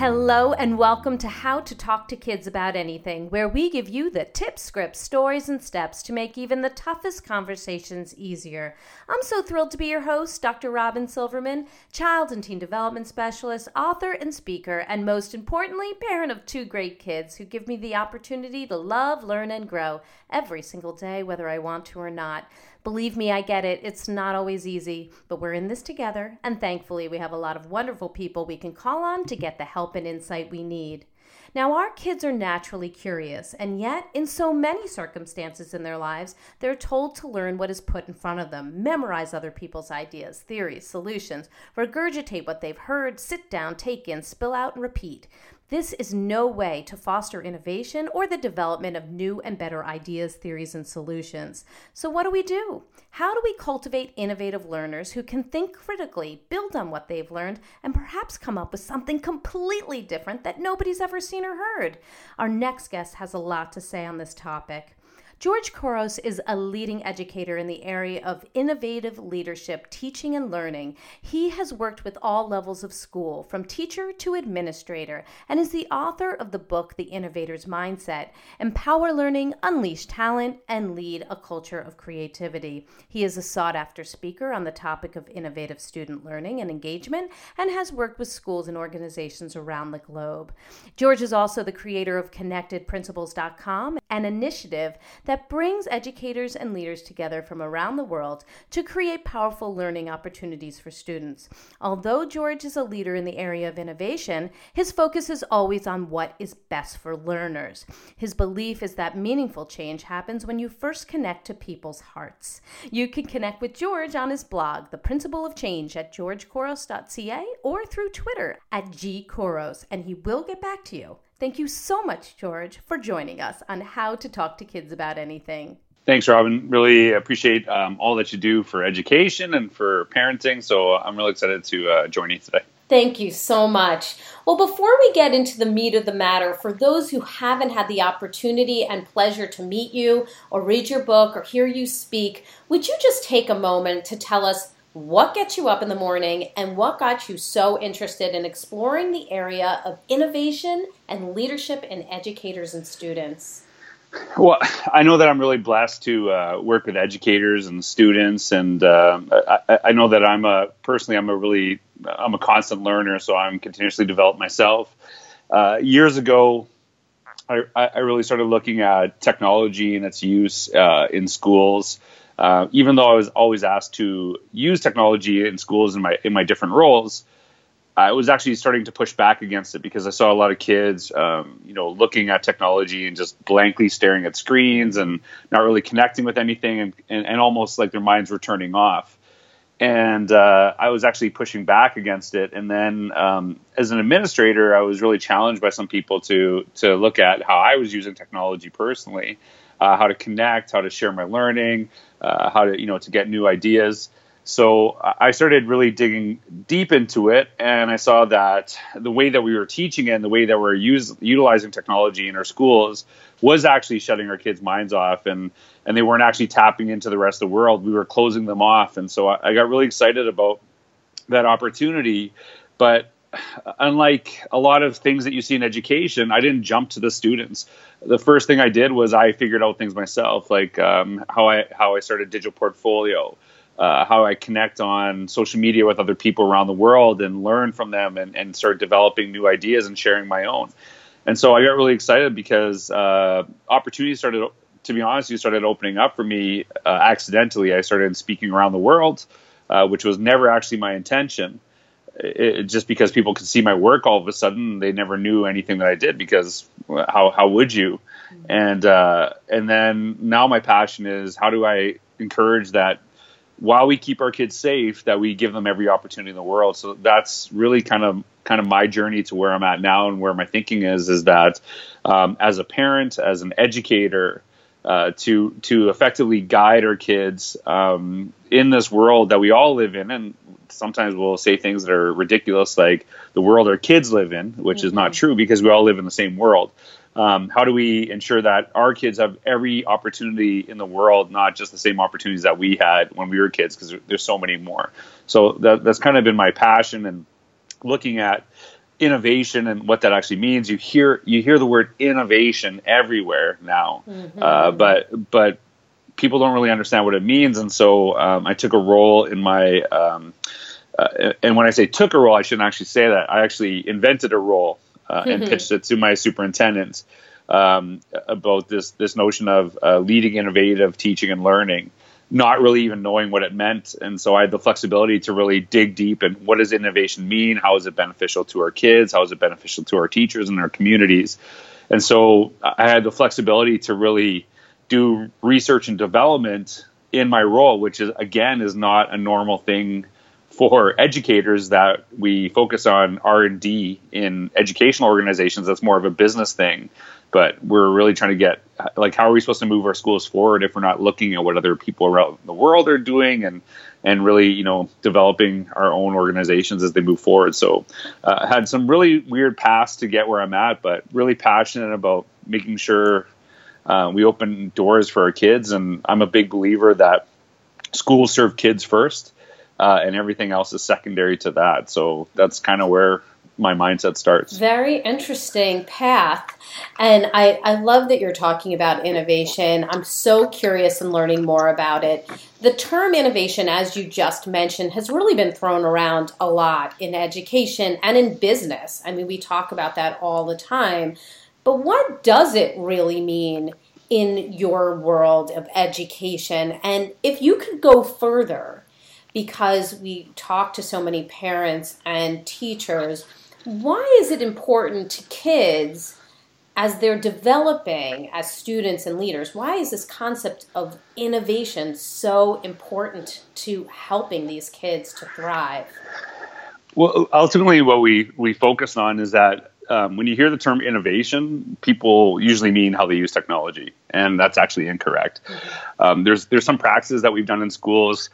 Hello, and welcome to How to Talk to Kids About Anything, where we give you the tips, scripts, stories, and steps to make even the toughest conversations easier. I'm so thrilled to be your host, Dr. Robin Silverman, child and teen development specialist, author, and speaker, and most importantly, parent of two great kids who give me the opportunity to love, learn, and grow every single day, whether I want to or not. Believe me, I get it. It's not always easy, but we're in this together, and thankfully, we have a lot of wonderful people we can call on to get the help and insight we need. Now, our kids are naturally curious, and yet, in so many circumstances in their lives, they're told to learn what is put in front of them, memorize other people's ideas, theories, solutions, regurgitate what they've heard, sit down, take in, spill out, and repeat. This is no way to foster innovation or the development of new and better ideas, theories, and solutions. So, what do we do? How do we cultivate innovative learners who can think critically, build on what they've learned, and perhaps come up with something completely different that nobody's ever seen or heard? Our next guest has a lot to say on this topic. George Couros is a leading educator in the area of innovative leadership, teaching, and learning. He has worked with all levels of school, from teacher to administrator, and is the author of the book The Innovator's Mindset Empower Learning, Unleash Talent, and Lead a Culture of Creativity. He is a sought after speaker on the topic of innovative student learning and engagement and has worked with schools and organizations around the globe. George is also the creator of ConnectedPrincipals.com, an initiative that brings educators and leaders together from around the world to create powerful learning opportunities for students. Although George is a leader in the area of innovation, his focus is always on what is best for learners. His belief is that meaningful change happens when you first connect to people's hearts. You can connect with George on his blog, The Principal of Change, at georgecouros.ca or through Twitter at gcouros, and he will get back to you. Thank you so much, George, for joining us on How to Talk to Kids About Anything. Thanks, Robin. Really appreciate um, all that you do for education and for parenting. So I'm really excited to uh, join you today. Thank you so much. Well, before we get into the meat of the matter, for those who haven't had the opportunity and pleasure to meet you or read your book or hear you speak, would you just take a moment to tell us what gets you up in the morning, and what got you so interested in exploring the area of innovation and leadership in educators and students? Well, I know that I'm really blessed to uh, work with educators and students, and uh, I, I, know that I'm a personally I'm a really I'm a constant learner, so I'm continuously develop myself. Uh, years ago, I, I, really started looking at technology and its use uh, in schools uh, even though I was always asked to use technology in schools in my in my different roles, I was actually starting to push back against it because I saw a lot of kids, um, you know, looking at technology and just blankly staring at screens and not really connecting with anything, and, and, and almost like their minds were turning off. And uh, I was actually pushing back against it. And then, um, as an administrator, I was really challenged by some people to to look at how I was using technology personally, uh, how to connect, how to share my learning, uh, how to you know to get new ideas. So I started really digging deep into it, and I saw that the way that we were teaching and the way that we're use, utilizing technology in our schools was actually shutting our kids' minds off, and and they weren't actually tapping into the rest of the world. We were closing them off, and so I, I got really excited about that opportunity. But unlike a lot of things that you see in education, I didn't jump to the students. The first thing I did was I figured out things myself, like um, how I how I started digital portfolio, uh, how I connect on social media with other people around the world and learn from them and, and start developing new ideas and sharing my own. And so I got really excited because uh, opportunities started, to be honest, you started opening up for me uh, accidentally. I started speaking around the world, uh, which was never actually my intention it, just because people could see my work all of a sudden they never knew anything that I did because how how would you mm-hmm. and uh, and then now my passion is how do I encourage that while we keep our kids safe that we give them every opportunity in the world so that's really kind of kind of my journey to where I'm at now and where my thinking is is that um, as a parent, as an educator, uh, to to effectively guide our kids um, in this world that we all live in, and sometimes we'll say things that are ridiculous, like the world our kids live in, which mm-hmm. is not mm-hmm. true because we all live in the same world. Um, how do we ensure that our kids have every opportunity in the world, not just the same opportunities that we had when we were kids? Because there's so many more. So that, that's kind of been my passion and looking at innovation and what that actually means. You hear you hear the word innovation everywhere now, mm-hmm. uh, but but people don't really understand what it means. And so um, I took a role in my um, uh, and when I say took a role, I shouldn't actually say that. I actually invented a role uh, and mm-hmm. pitched it to my superintendent um, about this this notion of uh, leading innovative teaching and learning not really even knowing what it meant. And so I had the flexibility to really dig deep and what does innovation mean? How is it beneficial to our kids? How is it beneficial to our teachers and our communities? And so I had the flexibility to really do research and development in my role, which is again is not a normal thing for educators that we focus on R&D in educational organizations. That's more of a business thing but we're really trying to get like how are we supposed to move our schools forward if we're not looking at what other people around the world are doing and and really you know developing our own organizations as they move forward? So uh, had some really weird paths to get where i'm at but really passionate about making sure uh, we open doors for our kids. And i'm a big believer that schools serve kids first uh, and everything else is secondary to that. So that's kind of where my mindset starts. Very interesting path. And I, I love that you're talking about innovation. I'm so curious and learning more about it. The term innovation, as you just mentioned, has really been thrown around a lot in education and in business. I mean, we talk about that all the time. But what does it really mean in your world of education? And if you could go further, because we talk to so many parents and teachers why is it important to kids as they're developing as students and leaders? Why is this concept of innovation so important to helping these kids to thrive? Well, ultimately, what we, we focus on is that um, when you hear the term innovation, people usually mean how they use technology, and that's actually incorrect. Mm-hmm. Um, there's there's some practices that we've done in schools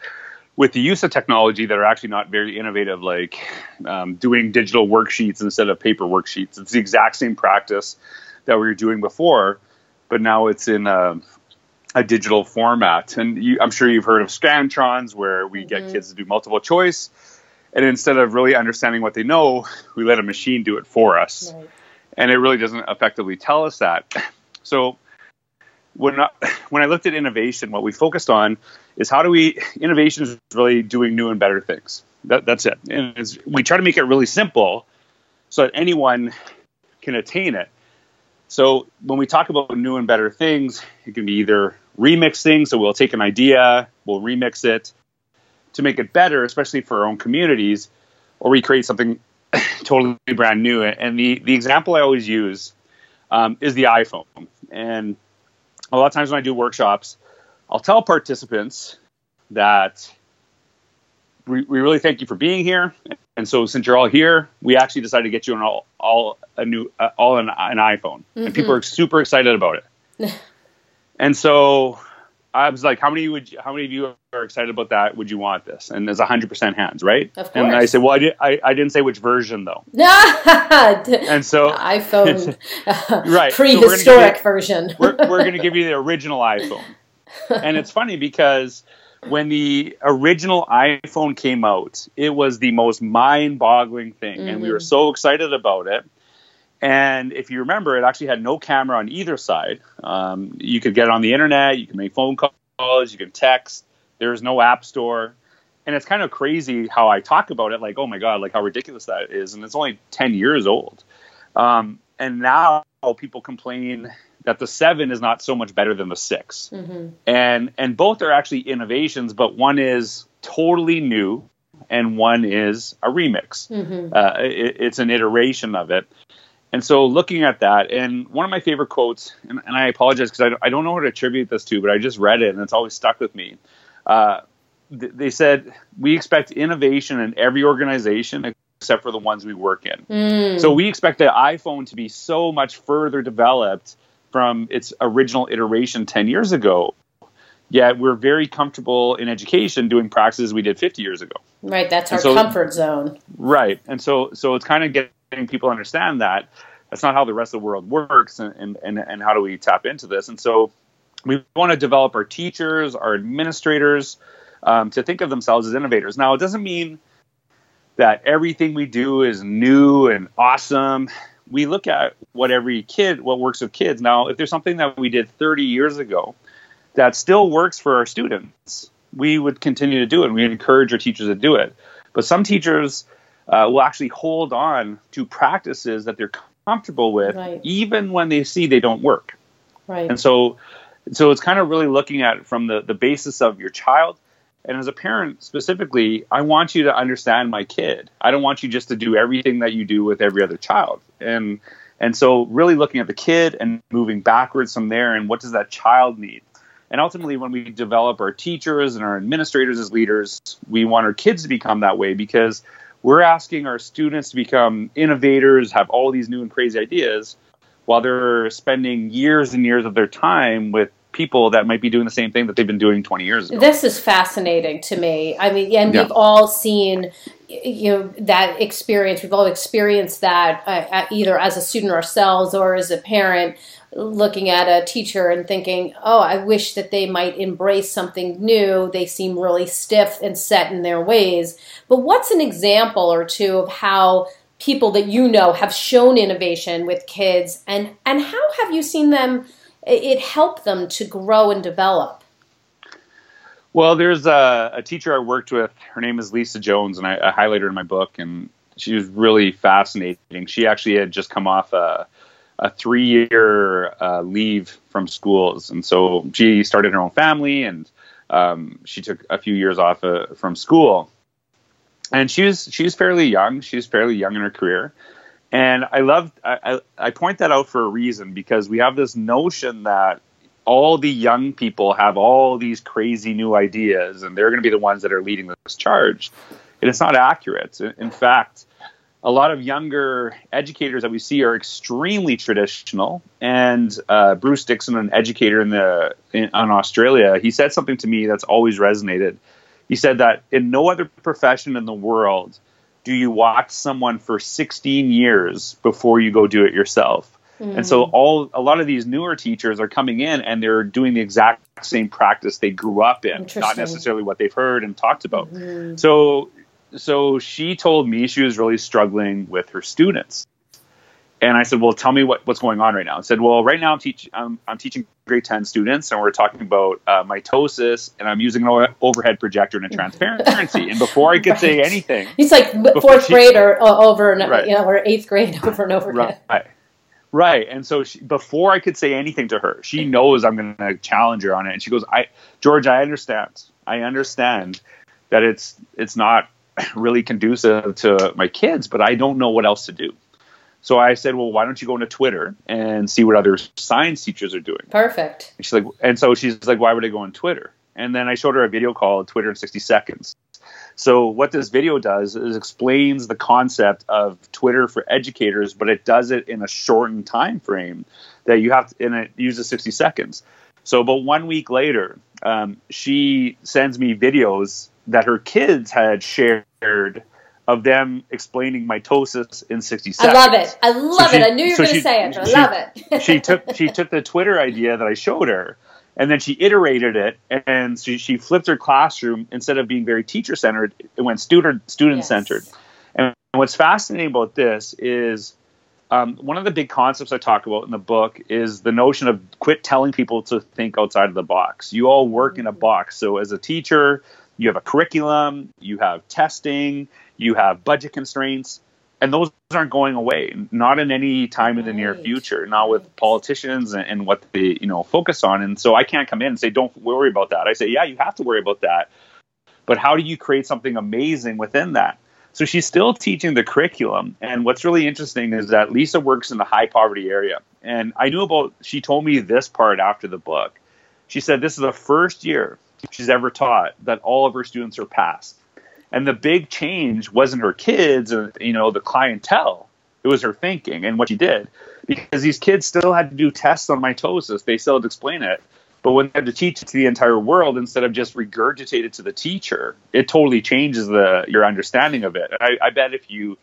with the use of technology that are actually not very innovative, like um, doing digital worksheets instead of paper worksheets. It's the exact same practice that we were doing before, but now it's in a, a digital format. And you, I'm sure you've heard of Scantrons, where we mm-hmm. get kids to do multiple choice. And instead of really understanding what they know, we let a machine do it for us. Right. And it really doesn't effectively tell us that. So when I, when I looked at innovation, what we focused on is how do we innovation is really doing new and better things. That, that's it. And we try to make it really simple so that anyone can attain it. So when we talk about new and better things, it can be either remix things. So we'll take an idea, we'll remix it to make it better, especially for our own communities, or we create something totally brand new. And the the example I always use um, is the iPhone. And a lot of times when I do workshops, I'll tell participants that we, we really thank you for being here. And so since you're all here, we actually decided to get you an all, all a new uh, all an, an iPhone, mm-hmm. and people are super excited about it. and so I was like, how many would you, how many of you are excited about that? Would you want this? And there's hundred percent hands, right? Of course. And I said, well, I, did, I, I didn't say which version though. and so iPhone, right, prehistoric so version. we're we're going to give you the original iPhone, and it's funny because when the original iPhone came out, it was the most mind-boggling thing, mm-hmm. and we were mm-hmm. so excited about it. And if you remember, it actually had no camera on either side. Um, you could get it on the internet, you can make phone calls, you can text. There was no app store. And it's kind of crazy how I talk about it, like, oh my God, like how ridiculous that is. And it's only 10 years old. Um, and now people complain that the seven is not so much better than the 6 mm-hmm. And, and both are actually innovations, but one is totally new and one is a remix. Mm-hmm. Uh, it, it's an iteration of it. And so looking at that, and one of my favorite quotes, and, and I apologize because I, I, don't know who to attribute this to, but I just read it and it's always stuck with me. Uh, th- they said, We expect innovation in every organization except for the ones we work in. Mm. So we expect the iPhone to be so much further developed from its original iteration 10 years ago. Yet we're very comfortable in education doing practices we did 50 years ago. Right, that's our so, comfort zone. Right. And so so it's kind of getting people understand that that's not how the rest of the world works and, and, and, and how do we tap into this. And so we want to develop our teachers, our administrators, um, to think of themselves as innovators. Now, it doesn't mean that everything we do is new and awesome. We look at what every kid, what works with kids. Now, if there's something that we did 30 years ago that still works for our students, we would continue to do it. We encourage our teachers to do it. But some teachers uh, will actually hold on to practices that they're comfortable with, right. even when they see they don't work. Right. And so, so it's kind of really looking at it from the, the basis of your child and as a parent specifically, I want you to understand my kid. I don't want you just to do everything that you do with every other child. And and so really looking at the kid and moving backwards from there and what does that child need? And ultimately when we develop our teachers and our administrators as leaders, we want our kids to become that way because we're asking our students to become innovators, have all these new and crazy ideas while they're spending years and years of their time with people that might be doing the same thing that they've been doing 20 years ago. This is fascinating to me. I mean, and yeah. we've all seen you know that experience. We've all experienced that uh, either as a student ourselves or as a parent looking at a teacher and thinking, "Oh, I wish that they might embrace something new. They seem really stiff and set in their ways." But what's an example or two of how people that you know have shown innovation with kids and and how have you seen them it helped them to grow and develop? Well, there's a, a teacher I worked with. Her name is Lisa Jones, and I, I highlighted her in my book, and she was really fascinating. She actually had just come off a, a three year uh, leave from schools. And so she started her own family and um, she took a few years off uh, from school. And she was, she was fairly young. She was fairly young in her career. And I love I, I point that out for a reason because we have this notion that all the young people have all these crazy new ideas and they're going to be the ones that are leading this charge. And it's not accurate. In fact, a lot of younger educators that we see are extremely traditional. And uh, Bruce Dixon, an educator in the in, in Australia, he said something to me that's always resonated. He said that in no other profession in the world do you watch someone for 16 years before you go do it yourself? Mm. And so mm. all a lot of these newer teachers are coming in and they're doing the exact same practice they grew up in, not necessarily what they've heard and talked about. Mm-hmm. So so she told me she was really struggling with her students. And I said, "Well, tell me what, what's going on right now." I said, "Well, right now I'm, teach, I'm, I'm teaching grade ten students, and we're talking about uh, mitosis, and I'm using an overhead projector and a transparency. and before I could right. say anything, it's like fourth she, grade or uh, over, and, right. you know, or eighth grade over and over again. Right. Right. And so she, before I could say anything to her, she knows I'm going to challenge her on it. And she goes, "I, George, I understand. I understand that it's it's not really conducive to my kids, but I don't know what else to do." So I said, well, why don't you go into Twitter and see what other science teachers are doing? Perfect. And she's like, and so she's like, why would I go on Twitter? And then I showed her a video called Twitter in 60 Seconds. So what this video does is explains the concept of Twitter for educators, but it does it in a shortened time frame that you have, to, and it uses 60 seconds. So about one week later, um, she sends me videos that her kids had shared of them explaining mitosis in 60 seconds. I love it. I love so she, it. I knew you were so going to say it. I she, love it. she took she took the Twitter idea that I showed her and then she iterated it and she, she flipped her classroom instead of being very teacher centered it went student student centered. Yes. And what's fascinating about this is um, one of the big concepts I talk about in the book is the notion of quit telling people to think outside of the box. You all work in a box. So as a teacher, you have a curriculum, you have testing, you have budget constraints, and those aren't going away. Not in any time in the near future. Not with politicians and, and what they you know focus on. And so I can't come in and say, "Don't worry about that." I say, "Yeah, you have to worry about that." But how do you create something amazing within that? So she's still teaching the curriculum. And what's really interesting is that Lisa works in the high poverty area. And I knew about, she told me this part after the book. She said this is the first year she's ever taught that all of her students are passed. And the big change wasn't her kids, or, you know, the clientele. It was her thinking and what she did, because these kids still had to do tests on mitosis. They still had to explain it, but when they had to teach it to the entire world instead of just regurgitate it to the teacher, it totally changes the your understanding of it. And I, I bet if you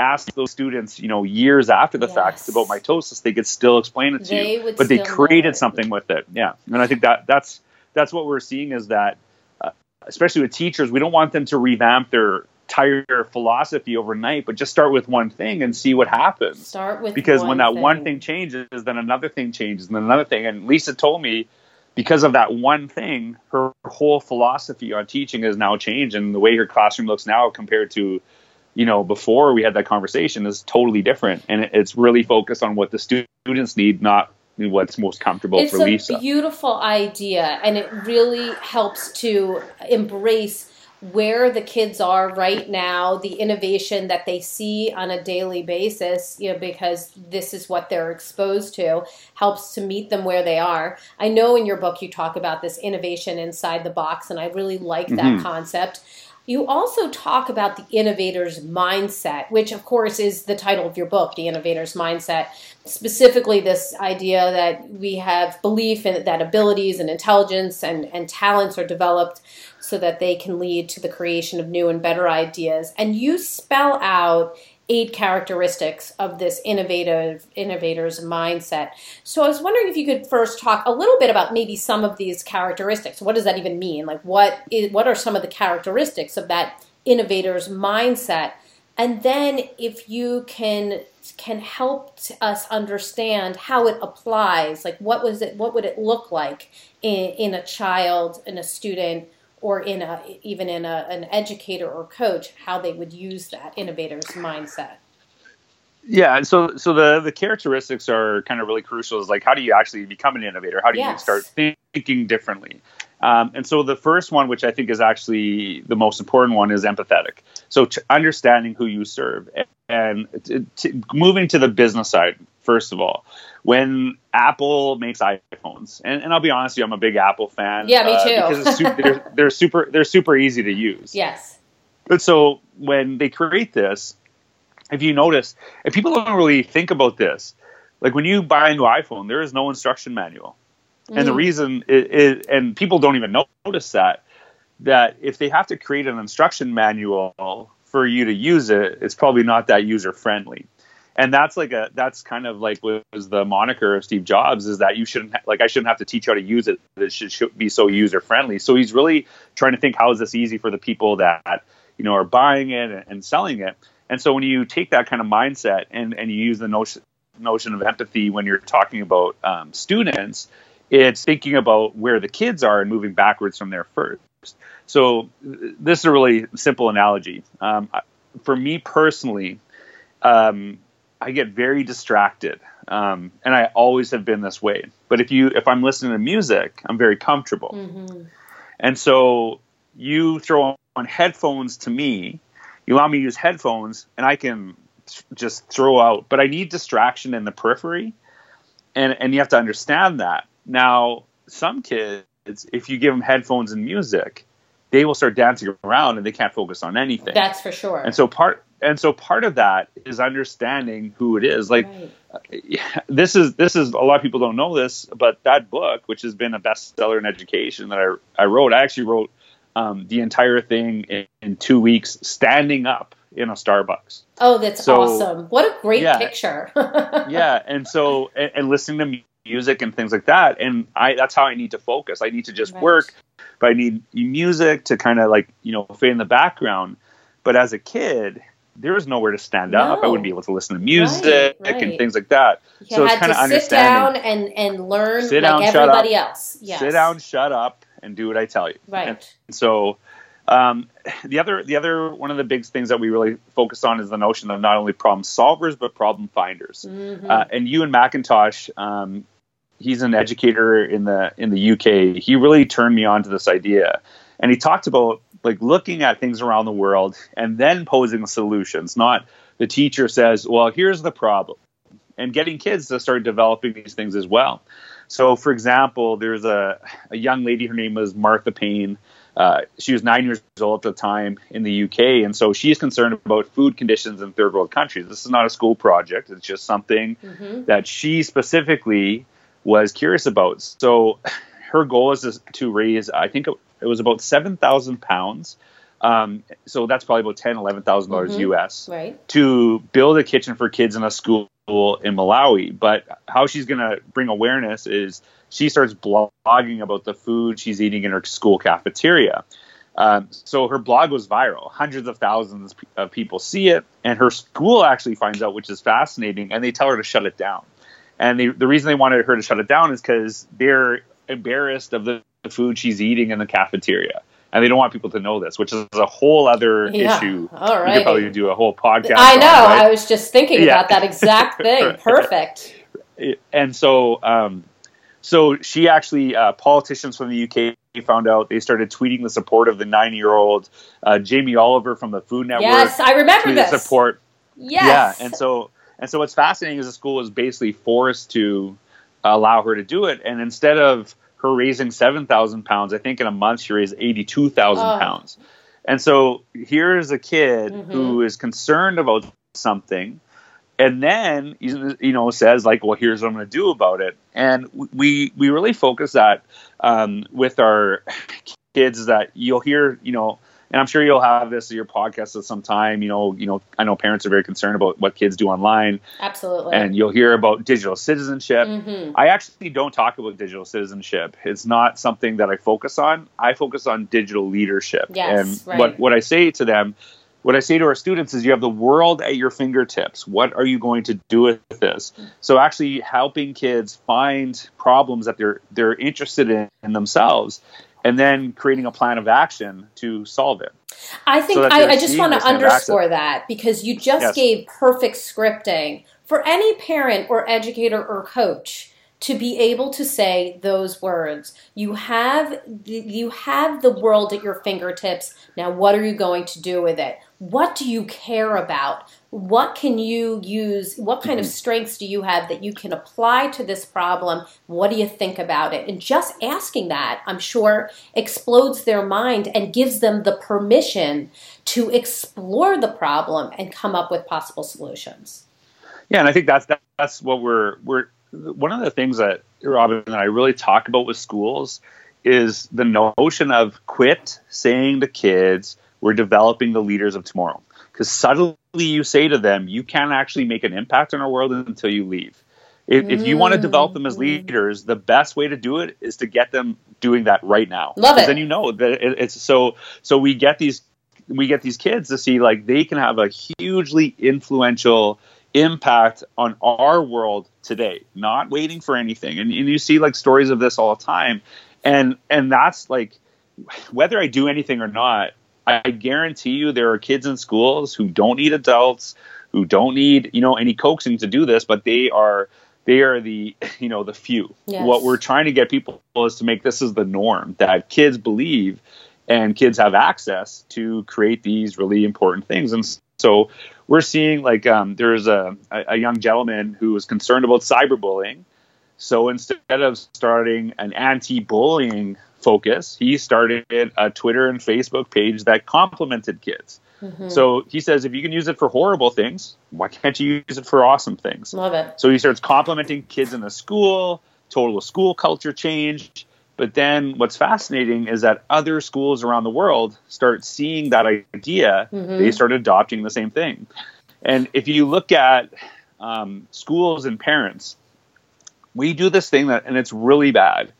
ask those students, you know, years after the yes. fact about mitosis, they could still explain it to they you, but they created something with it. Yeah, and I think that that's that's what we're seeing is that, uh, especially with teachers, we don't want them to revamp their entire philosophy overnight, but just start with one thing and see what happens. Start with because when that thing. one thing changes, then another thing changes, and then another thing. And Lisa told me because of that one thing, her whole philosophy on teaching has now changed, and the way her classroom looks now compared to you know, before we had that conversation is totally different. And it's really focused on what the students need, not what's most comfortable it's for Lisa. It's a beautiful idea, and it really helps to embrace where the kids are right now, the innovation that they see on a daily basis, you know, because this is what they're exposed to, helps to meet them where they are. I know in your book you talk about this innovation inside the box, and I really like that mm-hmm. concept. You also talk about the innovator's mindset, which, of course, is the title of your book, The Innovator's Mindset. Specifically, this idea that we have belief in that abilities and intelligence and, and talents are developed so that they can lead to the creation of new and better ideas. And you spell out eight characteristics of this innovative innovator's mindset. So I was wondering if you could first talk a little bit about maybe some of these characteristics. What does that even mean? Like what is, what are some of the characteristics of that innovator's mindset? And then if you can can help us understand how it applies, like what was it what would it look like in, in a child, in a student or in a even in a, an educator or coach how they would use that innovator's mindset. Yeah so so the the characteristics are kind of really crucial is like how do you actually become an innovator? How do yes. you start thinking differently? Um, and so the first one which i think is actually the most important one is empathetic. So understanding who you serve and, moving to the business side first of all when Apple makes iPhones, and, and I'll be honest with you, I'm a big Apple fan. Yeah, me uh, too. Uh, because super, they're, they're super they're super easy to use. Yes. But so when they create this, if you notice, and people don't really think about this, like when you buy a new iPhone, there is no instruction manual, mm. and the mm. reason is, and people don't even notice that that if they have to create an instruction manual for you to use it, it's probably not that user friendly and that's like a that's kind of like was the moniker of Steve Jobs is that you shouldn't like I shouldn't have to teach you how to use it. It should, should be so user friendly. So he's really trying to think how is this easy for the people that you know are buying it and, and selling it. And so when you take that kind of mindset and and you use the notion notion of empathy when you're talking about um, students, it's thinking about where the kids are and moving backwards from there first. So this is a really simple analogy. Um, for me personally, um, I get very distracted, um, and I always have been this way. But if you if I'm listening to music, I'm very comfortable, mm-hmm. and so you throw on headphones to me. You allow me to use headphones, and I can just throw out. But I need distraction in the periphery, and and you have to understand that. Now, some kids, if you give them headphones and music, they will start dancing around and they can't focus on anything. That's for sure. And so part and so part of that is understanding who it is. Like right. this is this is a lot of people don't know this, but that book, which has been a bestseller in education that I I wrote, I actually wrote um, the entire thing in, in, two weeks, standing up in a Starbucks. Oh, that's so, awesome! What a great yeah, picture. yeah, and so and, and, listening to music and things like that, and I that's how I need to focus. I need to just right. work, but I need music to kind of like you know fade in the background. But as a kid, there was nowhere to stand no. up. I wouldn't be able to listen to music right, right. and things like that. You so it's kind of understanding. Sit down and, and learn sit like down, everybody else. Yes. Sit down, shut up, and do what I tell you. Right. And so um, the other the other one of the big things that we really focus on is the notion of not only problem solvers but problem finders. Mm-hmm. Uh, and Ewan McIntosh, um, he's an educator in the in the UK. He really turned me on to this idea, and he talked about like looking at things around the world and then posing solutions, not the teacher says, well, here's the problem, and getting kids to start developing these things as well. So, for example, there's a, a young lady, her name was Martha Payne. Uh, she was nine years old at the time in the UK, and so she's concerned about food conditions in third world countries. This is not a school project; it's just something mm-hmm. that she specifically was curious about. So her goal is to raise, I think it was about seven thousand pounds. Um, so that's probably about ten, eleven thousand dollars mm-hmm. US right. to build a kitchen for kids in a school in Malawi. But how she's going to bring awareness is she starts blogging about the food she's eating in her school cafeteria. Um, so her blog was viral. Hundreds of thousands of people see it, and her school actually finds out, which is fascinating, and they tell her to shut it down. And the, the reason they wanted her to shut it down is because they're embarrassed of the, food she's eating in the cafeteria and they don't want people to know this, which is a whole other yeah. issue. All right, we could probably do a whole podcast. I know. On, right? I was just thinking yeah. about that exact thing. Perfect. And so, um, so she actually, uh, politicians from the UK found out. They started tweeting the support of the nine-year-old uh, Jamie Oliver from the Food Network. Yes, I remember this support. Yes. Yeah, and so and so what's fascinating is the school was basically forced to allow her to do it, and instead of her raising 7,000 pounds. I think in a month she raised 82,000 oh. pounds. And so here's a kid mm-hmm. who is concerned about something and then you know says like well here's what i'm going to do about it and we we really focus that um, with our kids that you'll hear you know and I'm sure you'll have this in your podcast at some time. You know, you know, I know parents are very concerned about what kids do online. Absolutely. And you'll hear about digital citizenship. Mm-hmm. I actually don't talk about digital citizenship. It's not something that I focus on. I focus on digital leadership. Yes, and right. what what I say to them what I say to our students is you have the world at your fingertips. What are you going to do with this? So actually helping kids find problems that they're they're interested in, in themselves and then creating a plan of action to solve it. I think so I, I, just want to underscore that because you just yes. gave perfect scripting for any parent or educator or coach to be able to say those words. You have you have the world at your fingertips. Now what are you going to do with it? What do you care about? what can you use what kind of mm-hmm. strengths do you have that you can apply to this problem what do you think about it and just asking that i'm sure explodes their mind and gives them the permission to explore the problem and come up with possible solutions yeah and i think that's that's what we're we're one of the things that robin and i really talk about with schools is the notion of quit saying to kids we're developing the leaders of tomorrow because suddenly you say to them, you can't actually make an impact in our world until you leave. If, mm. if you want to develop them as mm. leaders, the best way to do it is to get them doing that right now. Love it. Then you know that it, it's so. So we get these we get these kids to see like they can have a hugely influential impact on our world today, not waiting for anything. And, and you see like stories of this all the time, and and that's like whether I do anything or not, I guarantee you there are kids in schools who don't need adults, who don't need, you know, any coaxing to do this, but they are they are the you know the few. Yes. What we're trying to get people is to make this is the norm that kids believe and kids have access to create these really important things. And so we're seeing like um, there's a, a young gentleman who is concerned about cyberbullying. So instead of starting an anti-bullying focus, he started a Twitter and Facebook page that complimented kids. Mm-hmm. So he says, if you can use it for horrible things, why can't you use it for awesome things? Love it. So he starts complimenting kids in the school, total school culture change. But then what's fascinating is that other schools around the world start seeing that idea, mm-hmm. they start adopting the same thing. And if you look at um, schools and parents, we do this thing that, and it's really bad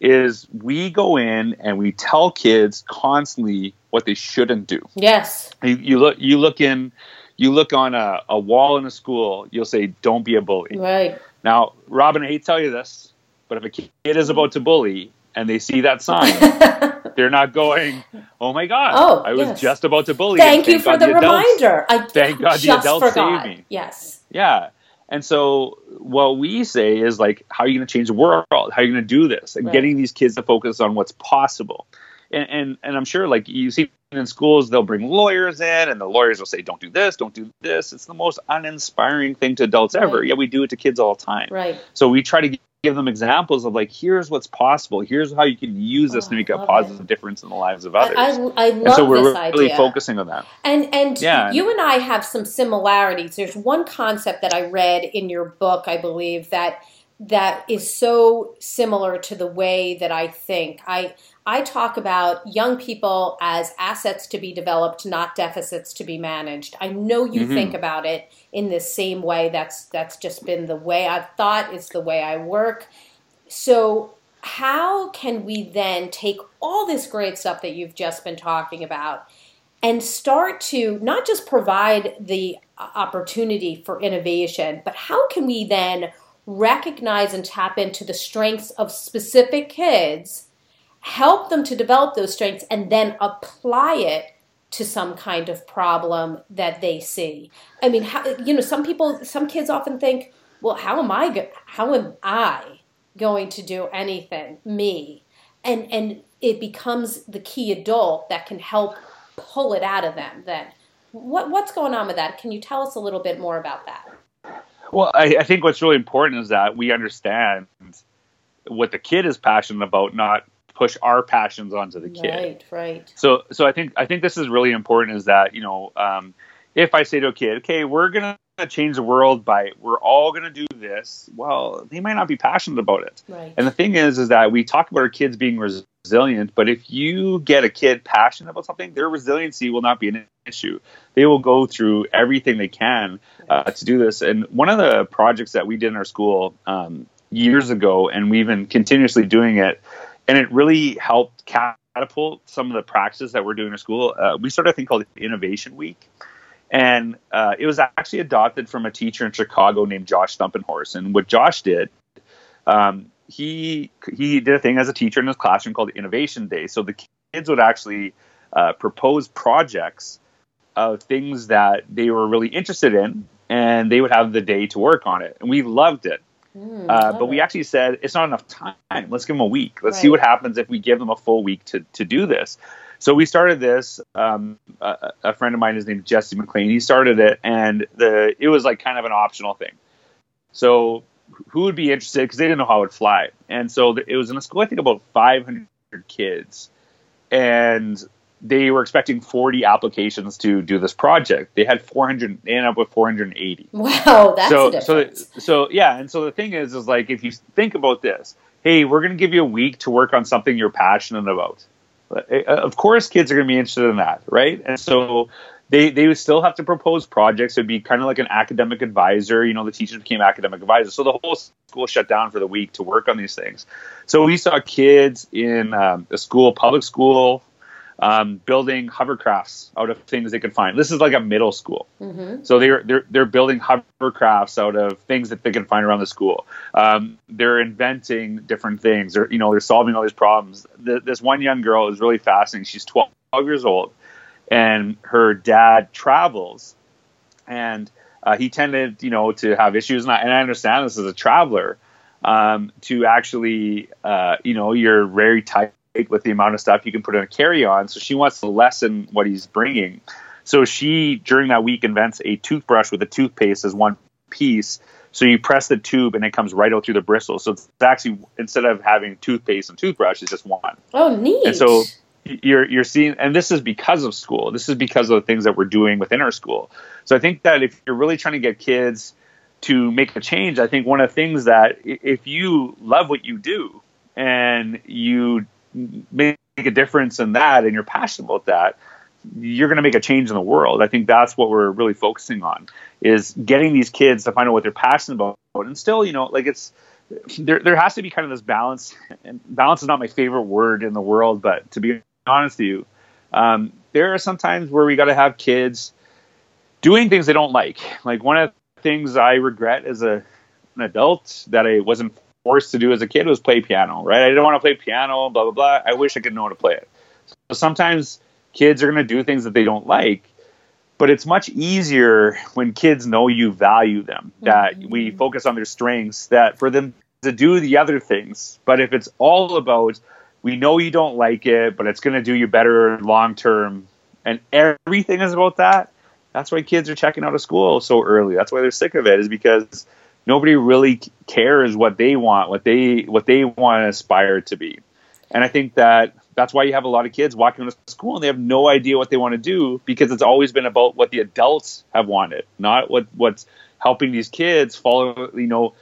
is we go in and we tell kids constantly what they shouldn't do. Yes. You, you look you look in you look on a, a wall in a school, you'll say, Don't be a bully. Right. Now, Robin, I hate to tell you this, but if a kid is about to bully and they see that sign, they're not going, Oh my God, oh, I was yes. just about to bully. Thank you for the, the reminder. I thank God the adults forgot. saved me. Yes. Yeah. And so what we say is like, how are you going to change the world? How are you going to do this? And right. getting these kids to focus on what's possible. And, and and I'm sure like you see in schools they'll bring lawyers in and the lawyers will say don't do this, don't do this. It's the most uninspiring thing to adults right. ever. Yeah, we do it to kids all the time. Right. So we try to give them examples of like here's what's possible here's how you can use this Oh, to make a positive it. difference in the lives of others I, I and love so we're this really idea. focusing on that And and Yeah. you and I have some similarities. There's one concept that I read in your book, I believe, that that is so similar to the way that I think. I I talk about young people as assets to be developed, not deficits to be managed. I know you Mhm. think about it in the same way. That's that's just been the way I've thought. It's the way I work. So how can we then take all this great stuff that you've just been talking about and start to not just provide the opportunity for innovation, but how can we then recognize and tap into the strengths of specific kids, help them to develop those strengths, and then apply it to some kind of problem that they see? I mean, how, you know, some people, some kids often think, well, how am I, go- how am I going to do anything? Me. And, and it becomes the key adult that can help pull it out of them then. What, what's going on with that? Can you tell us a little bit more about that? Well I, I think what's really important is that we understand what the kid is passionate about not push our passions onto the kid Right, right. So, so I think I think this is really important. Is that you know, um, if I say to a kid, okay, we're gonna change the world by we're all gonna do this, well, they might not be passionate about it. Right. And the thing is, is that we talk about our kids being resilient, but if you get a kid passionate about something, their resiliency will not be an issue. They will go through everything they can uh, to do this. And one of the projects that we did in our school um, years ago, and we've been continuously doing it, and it really helped catapult some of the practices that we're doing in school. Uh, we started a thing called Innovation Week. And uh, it was actually adopted from a teacher in Chicago named Josh Stumpenhorst. And what Josh did, um, he he did a thing as a teacher in his classroom called Innovation Day. So the kids would actually uh, propose projects of things that they were really interested in, and they would have the day to work on it. And we loved it. Mm, Uh, but we actually said it's not enough time. Let's give them a week. Let's see what happens if we give them a full week to, to do this. So we started this. Um, a, a friend of mine, his name is Jesse McLean. He started it, and the it was like kind of an optional thing. So who would be interested? Because they didn't know how it would fly. And so th- it was in a school, I think about 500 kids, and they were expecting 40 applications to do this project. They had 400. They ended up with 480 Wow, that's so so so yeah and so the thing is is like if you think about this hey we're going to give you a week to work on something you're passionate about of course kids are going to be interested in that right? And so they they would still have to propose projects. It'd be kind of like an academic advisor you know the teachers became academic advisors. So the whole school shut down for the week to work on these things. So we saw kids in um, a school public school um, building hovercrafts out of things they could find this is like a middle school hmm so they're they're they're building hovercrafts out of things that they can find around the school. Um, they're inventing different things. They're you know they're solving all these problems. The, this one young girl is really fascinating. She's 12 years old, and her dad travels, and uh, he tended you know to have issues. And I, and I understand this as a traveler. Um, to actually, uh, you know, you're very tight with the amount of stuff you can put in a carry-on. So she wants to lessen what he's bringing. So she, during that week, invents a toothbrush with a toothpaste as one piece. So you press the tube and it comes right out through the bristles. So it's actually instead of having toothpaste and toothbrush, it's just one. Oh, neat. And so you're you're seeing, and this is because of school. This is because of the things that we're doing within our school. So I think that if you're really trying to get kids to make a change, I think one of the things that if you love what you do and you make a difference in that, and you're passionate about that, you're going to make a change in the world. I think that's what we're really focusing on is getting these kids to find out what they're passionate about, and still, you know, like it's there. There has to be kind of this balance, and balance is not my favorite word in the world, but to be honest with you, um, there are some times where we got to have kids doing things they don't like. Like one of the things I regret as a an adult that I wasn't forced to do as a kid was play piano. Right? I didn't want to play piano. Blah blah blah. I wish I could know how to play it. So sometimes kids are going to do things that they don't like. But it's much easier when kids know you value them, that mm-hmm. we focus on their strengths, that for them to do the other things. But if it's all about, we know you don't like it, but it's going to do you better long term, and everything is about that, that's why kids are checking out of school so early. That's why they're sick of it, is because nobody really cares what they want, what they what they want to aspire to be. And I think that that's why you have a lot of kids walking to school and they have no idea what they want to do because it's always been about what the adults have wanted, not what what's helping these kids follow, you know,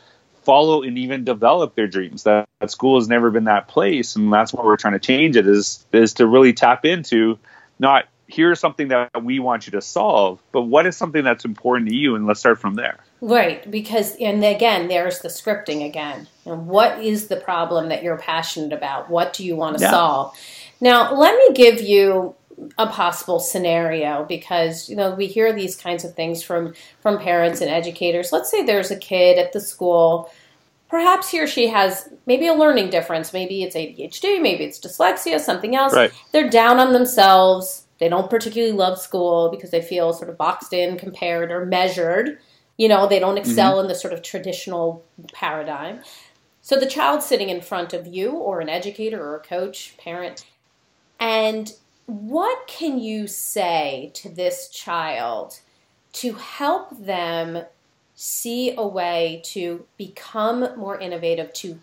follow and even develop their dreams. That, that school has never been that place, and that's why we're trying to change it. Is is to really tap into not here's something that we want you to solve, but what is something that's important to you, and let's start from there. Right, because and again, there's the scripting again. And what is the problem that you're passionate about? What do you want to yeah. solve? Now, let me give you a possible scenario because you know we hear these kinds of things from from parents and educators. Let's say there's a kid at the school perhaps he or she has maybe a learning difference. Maybe it's ADHD, maybe it's dyslexia, something else. Right. They're down on themselves. They don't particularly love school because they feel sort of boxed in, compared, or measured. You know, they don't excel mm-hmm. in the sort of traditional paradigm. So the child sitting in front of you, or an educator, or a coach, parent, and what can you say to this child to help them see a way to become more innovative, to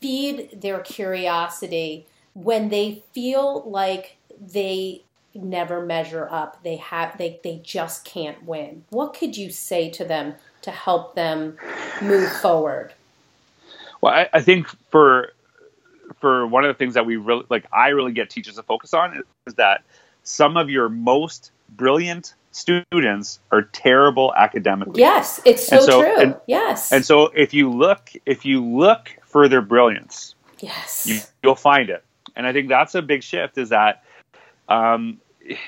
feed their curiosity when they feel like they never measure up. They have they they just can't win. What could you say to them to help them move forward? Well i, I think for for one of the things that we really like i really get teachers to focus on is that some of your most brilliant students are terrible academically yes it's so, so true. and, yes. and so if you look if you look for their brilliance yes. you, you'll find it. And i think that's a big shift is that um,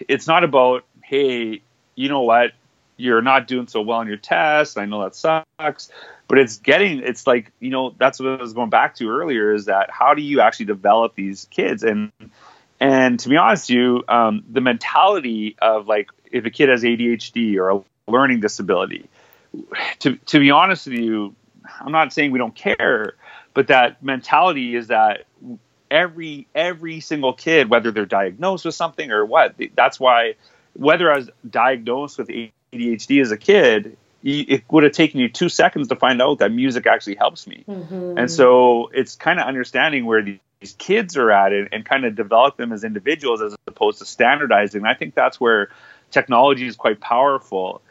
it's not about hey, you know what, you're not doing so well on your test. I know that sucks, but it's getting it's like you know that's what I was going back to earlier is that how do you actually develop these kids? And and to be honest you, um, the mentality of like if a kid has ADHD or a learning disability, to to be honest with you, I'm not saying we don't care, but that mentality is that every every single kid, whether they're diagnosed with something or what. That's why whether I was diagnosed with ADHD as a kid, it would have taken you two seconds to find out that music actually helps me. Mm-hmm. And so it's kind of understanding where these kids are at and, and kind of develop them as individuals as opposed to standardizing. And I think that's where technology is quite powerful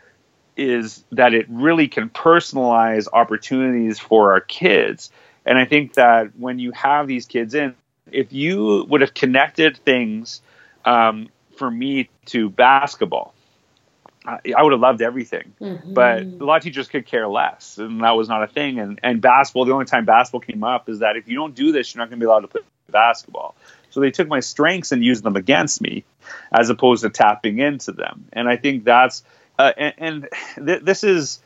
is that it really can personalize opportunities for our kids. And I think that when you have these kids in, if you would have connected things um, for me to basketball, I, I would have loved everything. Mm-hmm. But a lot of teachers could care less, and that was not a thing. And, and basketball, the only time basketball came up is that if you don't do this, you're not going to be allowed to play basketball. So they took my strengths and used them against me, as opposed to tapping into them. And I think that's uh, and, and th- this is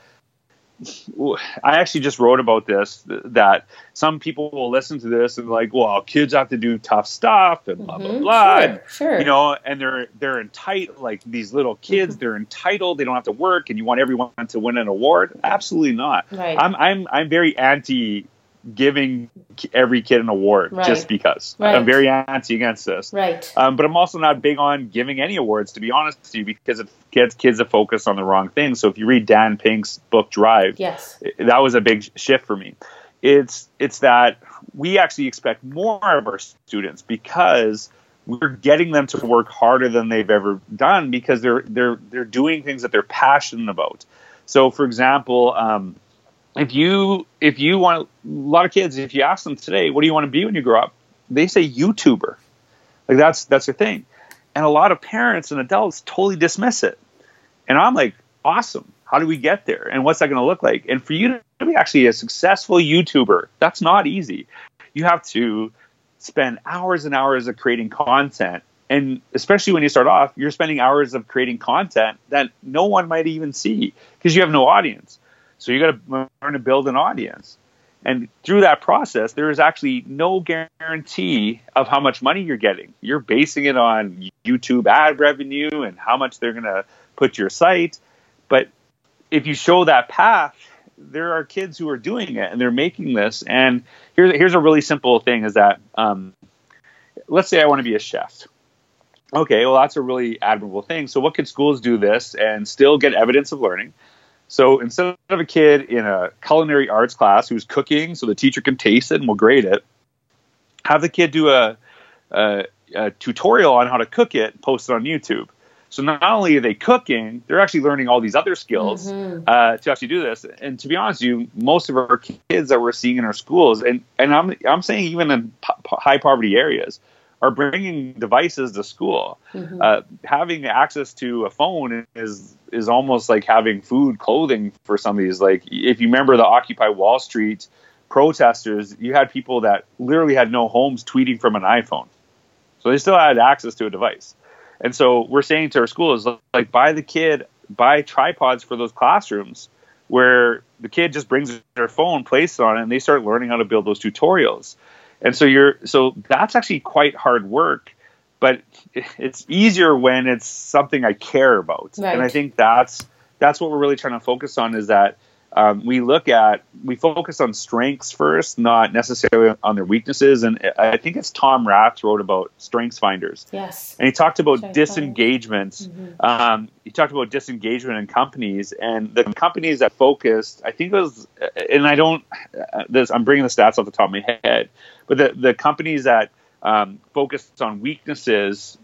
I actually just wrote about this that some people will listen to this and like, well, kids have to do tough stuff and blah mm-hmm. blah blah. Sure, sure. You know, and they're they're entitled like these little kids, mm-hmm. they're entitled, they don't have to work, and you want everyone to win an award. Absolutely not. Right. I'm I'm I'm very anti giving every kid an award right. just because. Right. I'm very anti against this. Right. Um, but I'm also not big on giving any awards, to be honest with you, because it gets kids to focus on the wrong things. So if you read Dan Pink's book Drive, yes, that was a big shift for me. It's it's that we actually expect more of our students because we're getting them to work harder than they've ever done because they're they're they're doing things that they're passionate about. So, for example, um, if you if you want a lot of kids, if you ask them today, what do you want to be when you grow up? They say YouTuber. Like that's that's their thing. And a lot of parents and adults totally dismiss it. And I'm like, awesome. How do we get there? And what's that going to look like? And for you to be actually a successful YouTuber, that's not easy. You have to spend hours and hours of creating content. And especially when you start off, you're spending hours of creating content that no one might even see because you have no audience. So you got to learn to build an audience. And through that process, there is actually no guarantee of how much money you're getting. You're basing it on YouTube ad revenue and how much they're going to put your site. But if you show that path, there are kids who are doing it and they're making this. And here's, here's a really simple thing is that, um, let's say I want to be a chef. Okay, well, that's a really admirable thing. So, what could schools do this and still get evidence of learning? So instead of a kid in a culinary arts class who's cooking so the teacher can taste it and will grade it, have the kid do a, a, a tutorial on how to cook it, post it on YouTube. So not only are they cooking, they're actually learning all these other skills mm-hmm. uh, to actually do this. And to be honest with you, most of our kids that we're seeing in our schools, and, and I'm, I'm saying even in po- high poverty areas, are bringing devices to school. Mm-hmm. Uh, having access to a phone is is almost like having food, clothing for some of these. Like if you remember the Occupy Wall Street protesters, you had people that literally had no homes tweeting from an iPhone, so they still had access to a device. And so we're saying to our schools, like, buy the kid, buy tripods for those classrooms where the kid just brings their phone, places on it, and they start learning how to build those tutorials and so you're so that's actually quite hard work but it's easier when it's something i care about right. and i think that's that's what we're really trying to focus on is that um, we look at we focus on strengths first, not necessarily on their weaknesses. And I think it's Tom Rath wrote about Strengths Finders. Yes, and he talked about disengagement. Mm-hmm. Um, he talked about disengagement in companies, and the companies that focused, I think it was, and I don't, this I'm bringing the stats off the top of my head, but the the companies that um, focused on weaknesses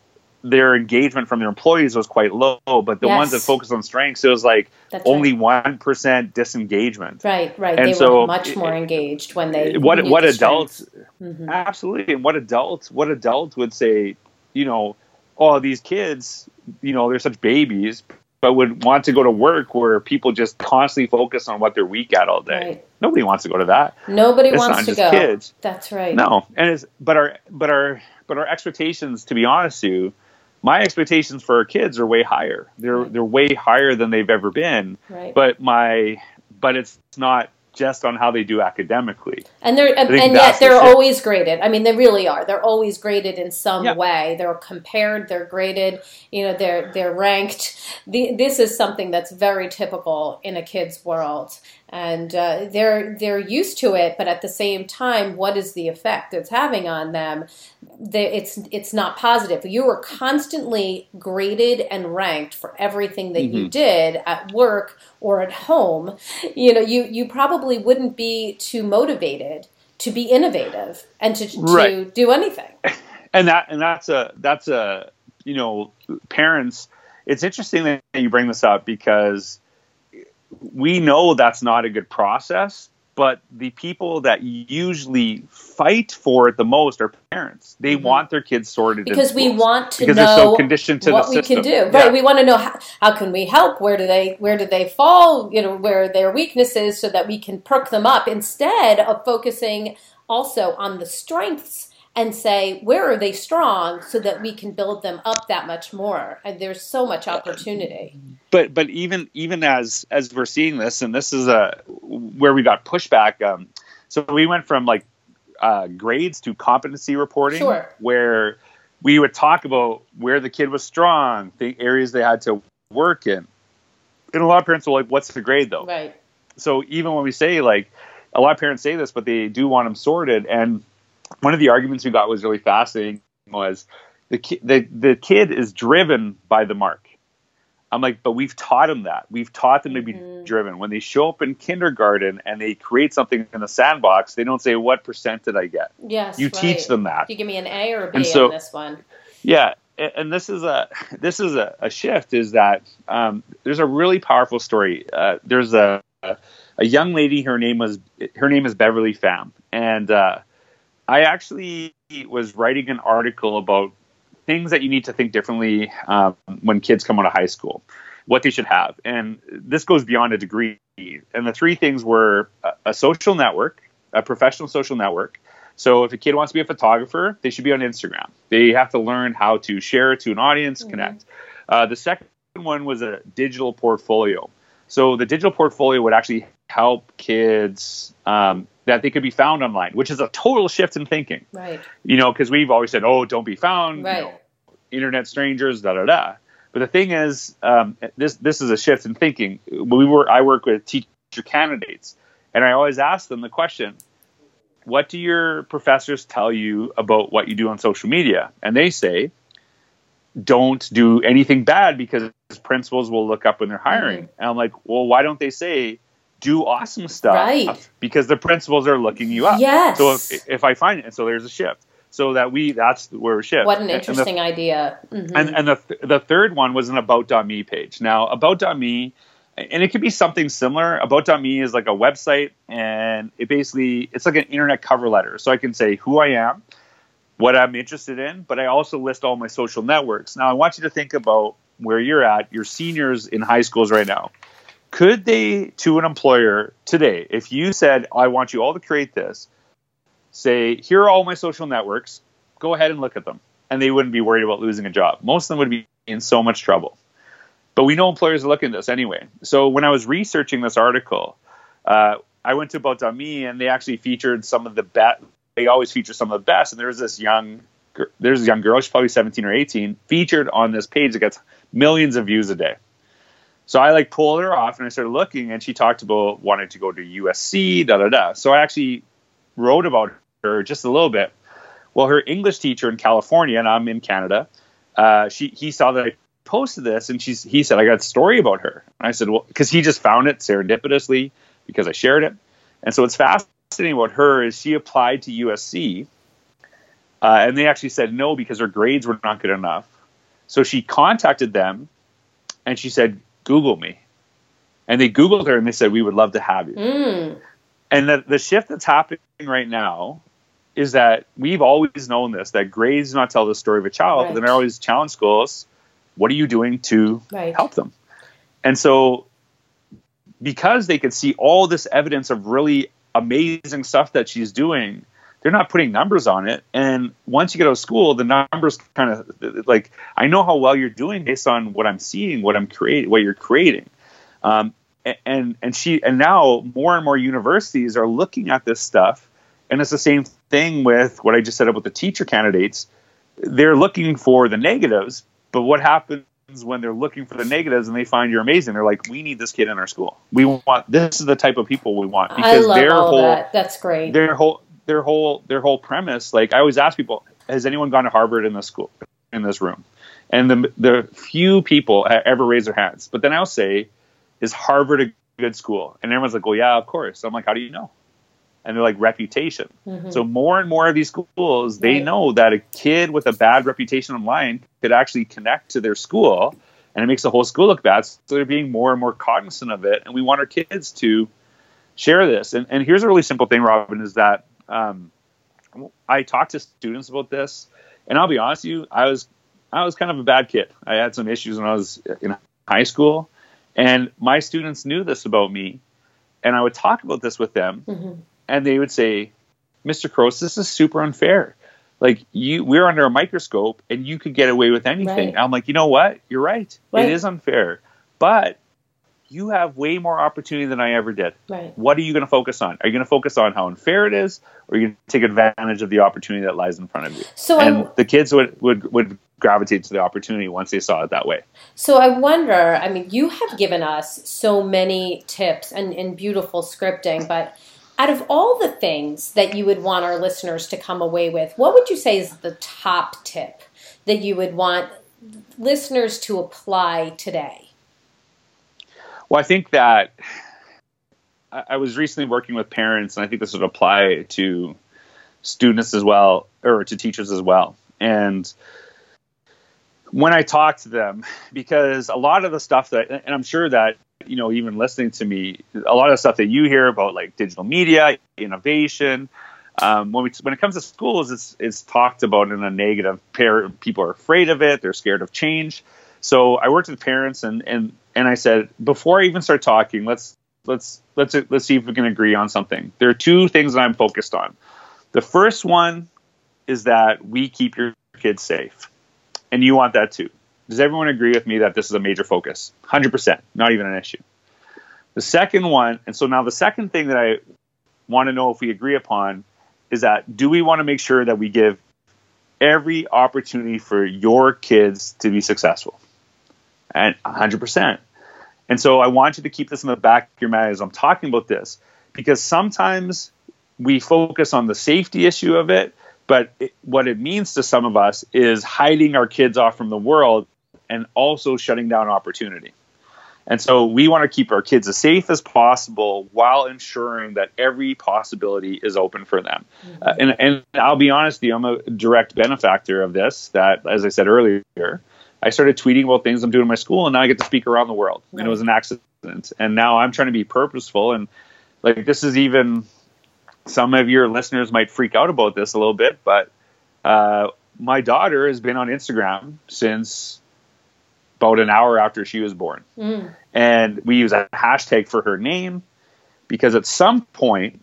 their engagement from their employees was quite low, but the yes. ones that focused on strengths, it was like That's only one right. disengagement. Right, right. And they so, were much more engaged when they. What what adults? Mm-hmm. Absolutely, and what adults? What adults would say? You know, oh, these kids, you know, they're such babies, but would want to go to work where people just constantly focus on what they're weak at all day. Right. Nobody wants to go to that. Nobody it's wants to go. Kids. That's right. No, and it's but our but our but our expectations, to be honest, you my expectations for our kids are way higher. They're right. they're way higher than they've ever been. Right. But my but it's not just on how they do academically. And they're and, and yet they're the always graded. I mean, they really are. They're always graded in some yeah. way. They're compared. They're graded. You know, they're they're ranked. The, this is something that's very typical in a kid's world and uh, they're they're used to it. But at the same time, what is the effect it's having on them? They, it's it's not positive. You were constantly graded and ranked for everything that mm-hmm. you did at work or at home. You know, you you probably wouldn't be too motivated to be innovative and to, right. to do anything. And that and that's a that's a you know parents. It's interesting that you bring this up because we know that's not a good process, but the people that usually fight for it the most are parents. They mm-hmm. want their kids sorted because we want to know they're so conditioned to what we can do. Yeah. Right? We want to know how, how, can we help. Where do they where do they fall? You know where their weaknesses, so that we can perk them up instead of focusing also on the strengths and say where are they strong so that we can build them up that much more? And there's so much opportunity. But but even even as as we're seeing this and this is a where we got pushback um, so we went from like uh, grades to competency reporting sure. where we would talk about where the kid was strong the areas they had to work in. And a lot of parents were like what's the grade though? Right. So even when we say like a lot of parents say this but they do want them sorted. And one of the arguments we got was really fascinating was the ki- the the kid is driven by the mark. I'm like, but we've taught them that. We've taught them to be mm-hmm. driven. When they show up in kindergarten and they create something in the sandbox, they don't say, "What percent did I get?" Yes, you right. teach them that. You give me an A or a B so, in this one. Yeah, and this is a this is a, a shift. Is that um, there's a really powerful story. Uh, there's a a young lady. Her name was her name is Beverly Pham, and uh, I actually was writing an article about things that you need to think differently um, when kids come out of high school, what they should have. And this goes beyond a degree. And the three things were a, a social network, a professional social network. So if a kid wants to be a photographer, they should be on Instagram. They have to learn how to share to an audience, mm-hmm. connect. Uh, the second one was a digital portfolio. So the digital portfolio would actually help kids um, that they could be found online, which is a total shift in thinking. Right. You know, because we've always said, "Oh, don't be found." Right. You know, internet strangers, da da da. But the thing is, um, this this is a shift in thinking. We were I work with teacher candidates, and I always ask them the question, "What do your professors tell you about what you do on social media?" And they say, don't do anything bad because principals will look up when they're hiring. Mm-hmm. And I'm like, well, why don't they say do awesome stuff? Right. Because the principals are looking you up. Yes. So if, if I find it, so there's a shift. So that we, that's where we shift. What an interesting and the, idea. Mm-hmm. And, and the, the third one was an about.me page. Now, about.me, and it could be something similar. About.me is like a website, and it basically it's like an internet cover letter. So I can say who I am, what I'm interested in, but I also list all my social networks. Now I want you to think about where you're at, your seniors in high schools right now. Could they, to an employer today, if you said, I want you all to create this, say, here are all my social networks, go ahead and look at them. And they wouldn't be worried about losing a job. Most of them would be in so much trouble. But we know employers are looking at this anyway. So when I was researching this article, uh, I went to About.me and they actually featured some of the best. They always feature some of the best. And there was this young, there's a young girl, she's probably 17 or 18, featured on this page that gets millions of views a day. So I like pulled her off and I started looking, and she talked about wanting to go to USC, da da da. So I actually wrote about her just a little bit. Well, her English teacher in California, and I'm in Canada, uh, she he saw that I posted this, and she's he said I got a story about her. And I said, well, because he just found it serendipitously because I shared it, and so what's fascinating about her is she applied to USC, uh, and they actually said no because her grades were not good enough. So she contacted them, and she said, Google me. And they Googled her and they said, We would love to have you. Mm. And the, the shift that's happening right now is that we've always known this that grades do not tell the story of a child. Right. And I always challenge schools what are you doing to right. help them? And so, because they could see all this evidence of really amazing stuff that she's doing, they're not putting numbers on it. And once you get out of school, the numbers kind of like I know how well you're doing based on what I'm seeing, what I'm creating, what you're creating. Um, and and she and now more and more universities are looking at this stuff, and it's the same thing with what I just said about the teacher candidates. They're looking for the negatives, but what happens when they're looking for the negatives and they find you're amazing? They're like, we need this kid in our school. We want this is the type of people we want because their whole that. that's great. Their whole their whole their whole premise. Like I always ask people, has anyone gone to Harvard in this school in this room? And the the few people ever raise their hands. But then I'll say, is Harvard a good school? And everyone's like, well, yeah, of course. I'm like, how do you know? And they're like reputation. Mm-hmm. So more and more of these schools, they right. know that a kid with a bad reputation online could actually connect to their school, and it makes the whole school look bad. So they're being more and more cognizant of it, and we want our kids to share this. And, and here's a really simple thing, Robin, is that um, I talked to students about this, and I'll be honest with you, I was I was kind of a bad kid. I had some issues when I was in high school, and my students knew this about me, and I would talk about this with them, mm-hmm. and they would say, "Mr. Couros, this is super unfair. Like you, we're under a microscope, and you could get away with anything." Right. I'm like, you know what? You're right. right. It is unfair, but you have way more opportunity than I ever did. Right. What are you going to focus on? Are you going to focus on how unfair it is, or are you going to take advantage of the opportunity that lies in front of you? So and I'm, the kids would, would would gravitate to the opportunity once they saw it that way. So I wonder. I mean, you have given us so many tips and, and beautiful scripting, but out of all the things that you would want our listeners to come away with, what would you say is the top tip that you would want listeners to apply today? Well, I think that I was recently working with parents, and I think this would apply to students as well, or to teachers as well. And when I talk to them, because a lot of the stuff that, and I'm sure that, you know, even listening to me, a lot of the stuff that you hear about like digital media, innovation, um, when we when it comes to schools, it's it's talked about in a negative. People are afraid of it. They're scared of change. So I worked with parents, and and and I said before I even start talking, let's let's let's let's see if we can agree on something. There are two things that I'm focused on. The first one is that we keep your kids safe, and you want that too. Does everyone agree with me that this is a major focus? 100%, not even an issue. The second one, and so now the second thing that I want to know if we agree upon is that do we want to make sure that we give every opportunity for your kids to be successful? And 100%. And so I want you to keep this in the back of your mind as I'm talking about this, because sometimes we focus on the safety issue of it, But it, what it means to some of us is hiding our kids off from the world and also shutting down opportunity. And so we want to keep our kids as safe as possible while ensuring that every possibility is open for them. Mm-hmm. Uh, and, and I'll be honest with you, I'm a direct benefactor of this. That, as I said earlier, I started tweeting about things I'm doing in my school, and now I get to speak around the world. Right. And it was an accident. And now I'm trying to be purposeful. And like this is even some of your listeners might freak out about this a little bit, but uh, my daughter has been on Instagram since about an hour after she was born. Mm. And we use a hashtag for her name because at some point,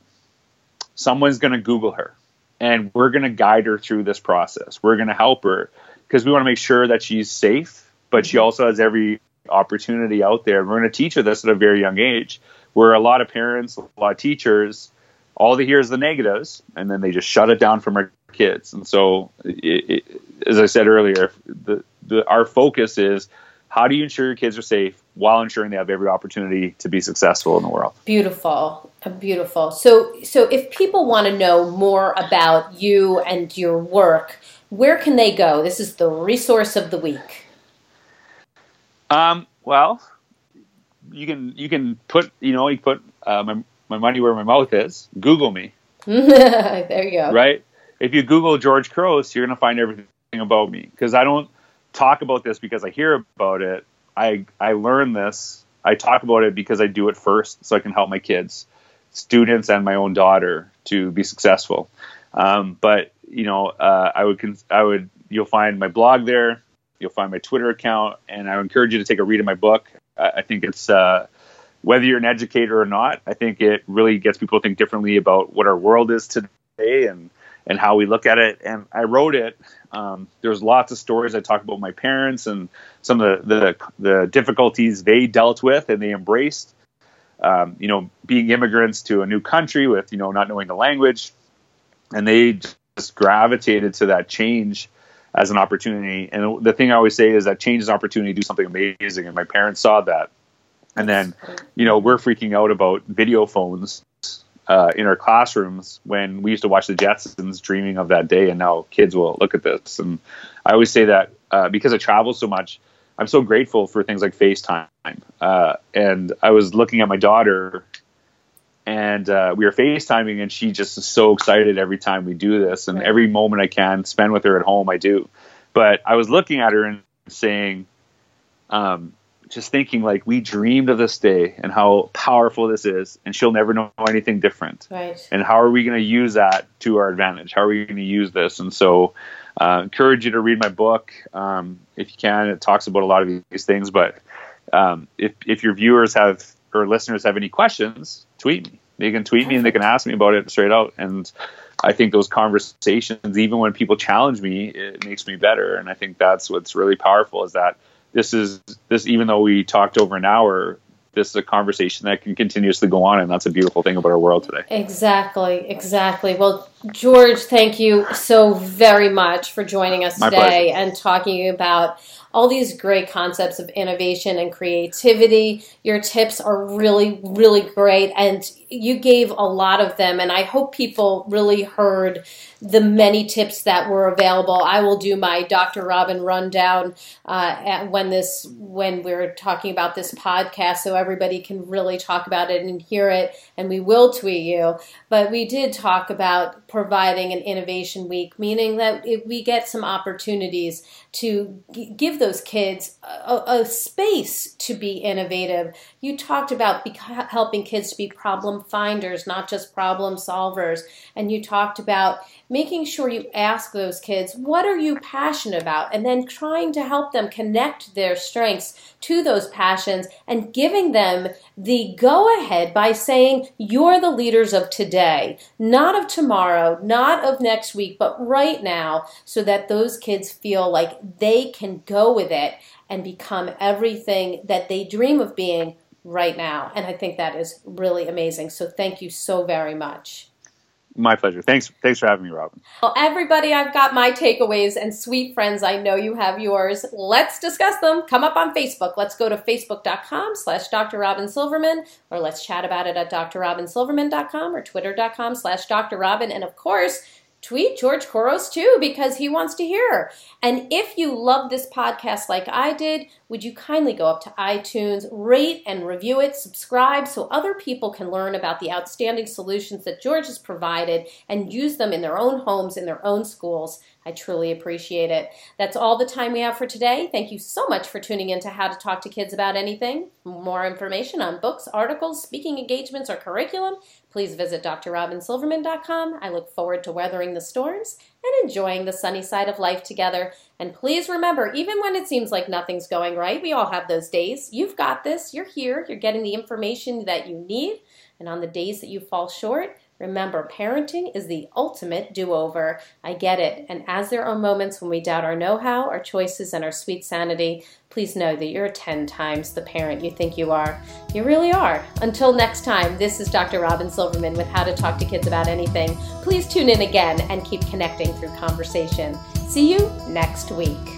someone's going to Google her and we're going to guide her through this process. We're going to help her because we want to make sure that she's safe, but she mm-hmm. also has every opportunity out there. We're going to teach her this at a very young age, where a lot of parents, a lot of teachers, all they hear is the negatives, and then they just shut it down from our kids. And so, it, it, as I said earlier, the, the, our focus is how do you ensure your kids are safe while ensuring they have every opportunity to be successful in the world beautiful beautiful so so if people want to know more about you and your work where can they go? This is the resource of the week. Um, well you can you can put you know you put uh, my, my money where my mouth is. Google me. There you go. Right? If you google george couros you're going to find everything about me. Because i don't talk about this because I hear about it. I I learn this. I talk about it because I do it first, so I can help my kids, students, and my own daughter to be successful. Um, but you know, uh, I would I would you'll find my blog there. You'll find my Twitter account, and I encourage you to take a read of my book. I, I think it's uh, whether you're an educator or not. I think it really gets people to think differently about what our world is today and and how we look at it. And I wrote it. Um, there's lots of stories I talk about my parents and some of the, the, the difficulties they dealt with and they embraced. Um, you know, being immigrants to a new country with you know not knowing the language, and they just gravitated to that change as an opportunity. And the thing I always say is that change is an opportunity to do something amazing. And my parents saw that. And then, you know, we're freaking out about video phones uh, in our classrooms when we used to watch the Jetsons, dreaming of that day, and now kids will look at this. And I always say that uh, because I travel so much, I'm so grateful for things like FaceTime. Uh, and I was looking at my daughter, and uh, we were FaceTiming, and she just is so excited every time we do this, and every moment I can spend with her at home, I do. But I was looking at her and saying, um, just thinking like we dreamed of this day and how powerful this is and she'll never know anything different. Right. And how are we going to use that to our advantage? How are we going to use this? And so uh, encourage you to read my book um, if you can. It talks about a lot of these things but um, if, if your viewers have or listeners have any questions tweet me they can tweet me and they can ask me about it straight out. And I think those conversations, even when people challenge me, it makes me better. And I think that's what's really powerful is that this is this even though we talked over an hour this is a conversation that can continuously go on. And that's a beautiful thing about our world today. Exactly. Exactly. Well george thank you so very much for joining us My today pleasure. and talking about all these great concepts of innovation and creativity. Your tips are really, really great, and you gave a lot of them. And I hope people really heard the many tips that were available. I will do my Dr. Robin rundown uh, when this when we're talking about this podcast, so everybody can really talk about it and hear it. And we will tweet you. But we did talk about providing an innovation week, meaning that we get some opportunities to give those kids a, a, space to be innovative. You talked about be- helping kids to be problem finders, not just problem solvers. And you talked about making sure you ask those kids, what are you passionate about? And then trying to help them connect their strengths to those passions and giving them the go ahead by saying, you're the leaders of today, not of tomorrow, not of next week, but right now, so that those kids feel like they can go with it and become everything that they dream of being right now. And I think that is really amazing. So thank you so very much. My pleasure. Thanks. Thanks for having me, Robin. Well, everybody, I've got my takeaways, and sweet friends, I know you have yours. Let's discuss them. Come up on Facebook. Let's go to facebook.com slash Dr. Robin Silverman, or let's chat about it at drrobinsilverman.com or twitter.com slash Dr. Robin. And of course, tweet George Couros too because he wants to hear. And if you love this podcast like I did, would you kindly go up to iTunes, rate and review it, subscribe so other people can learn about the outstanding solutions that George has provided and use them in their own homes, in their own schools. I truly appreciate it. That's all the time we have for today. Thank you so much for tuning in to How to Talk to Kids About Anything. For more information on books, articles, speaking engagements, or curriculum, please visit drrobinsilverman.com. I look forward to weathering the storms and enjoying the sunny side of life together. And please remember, even when it seems like nothing's going right, we all have those days. You've got this. You're here. You're getting the information that you need. And on the days that you fall short, Remember, parenting is the ultimate do over. I get it. And as there are moments when we doubt our know how, our choices, and our sweet sanity, please know that you're 10 times the parent you think you are. You really are. Until next time, this is Dr. Robin Silverman with How to Talk to Kids About Anything. Please tune in again and keep connecting through conversation. See you next week.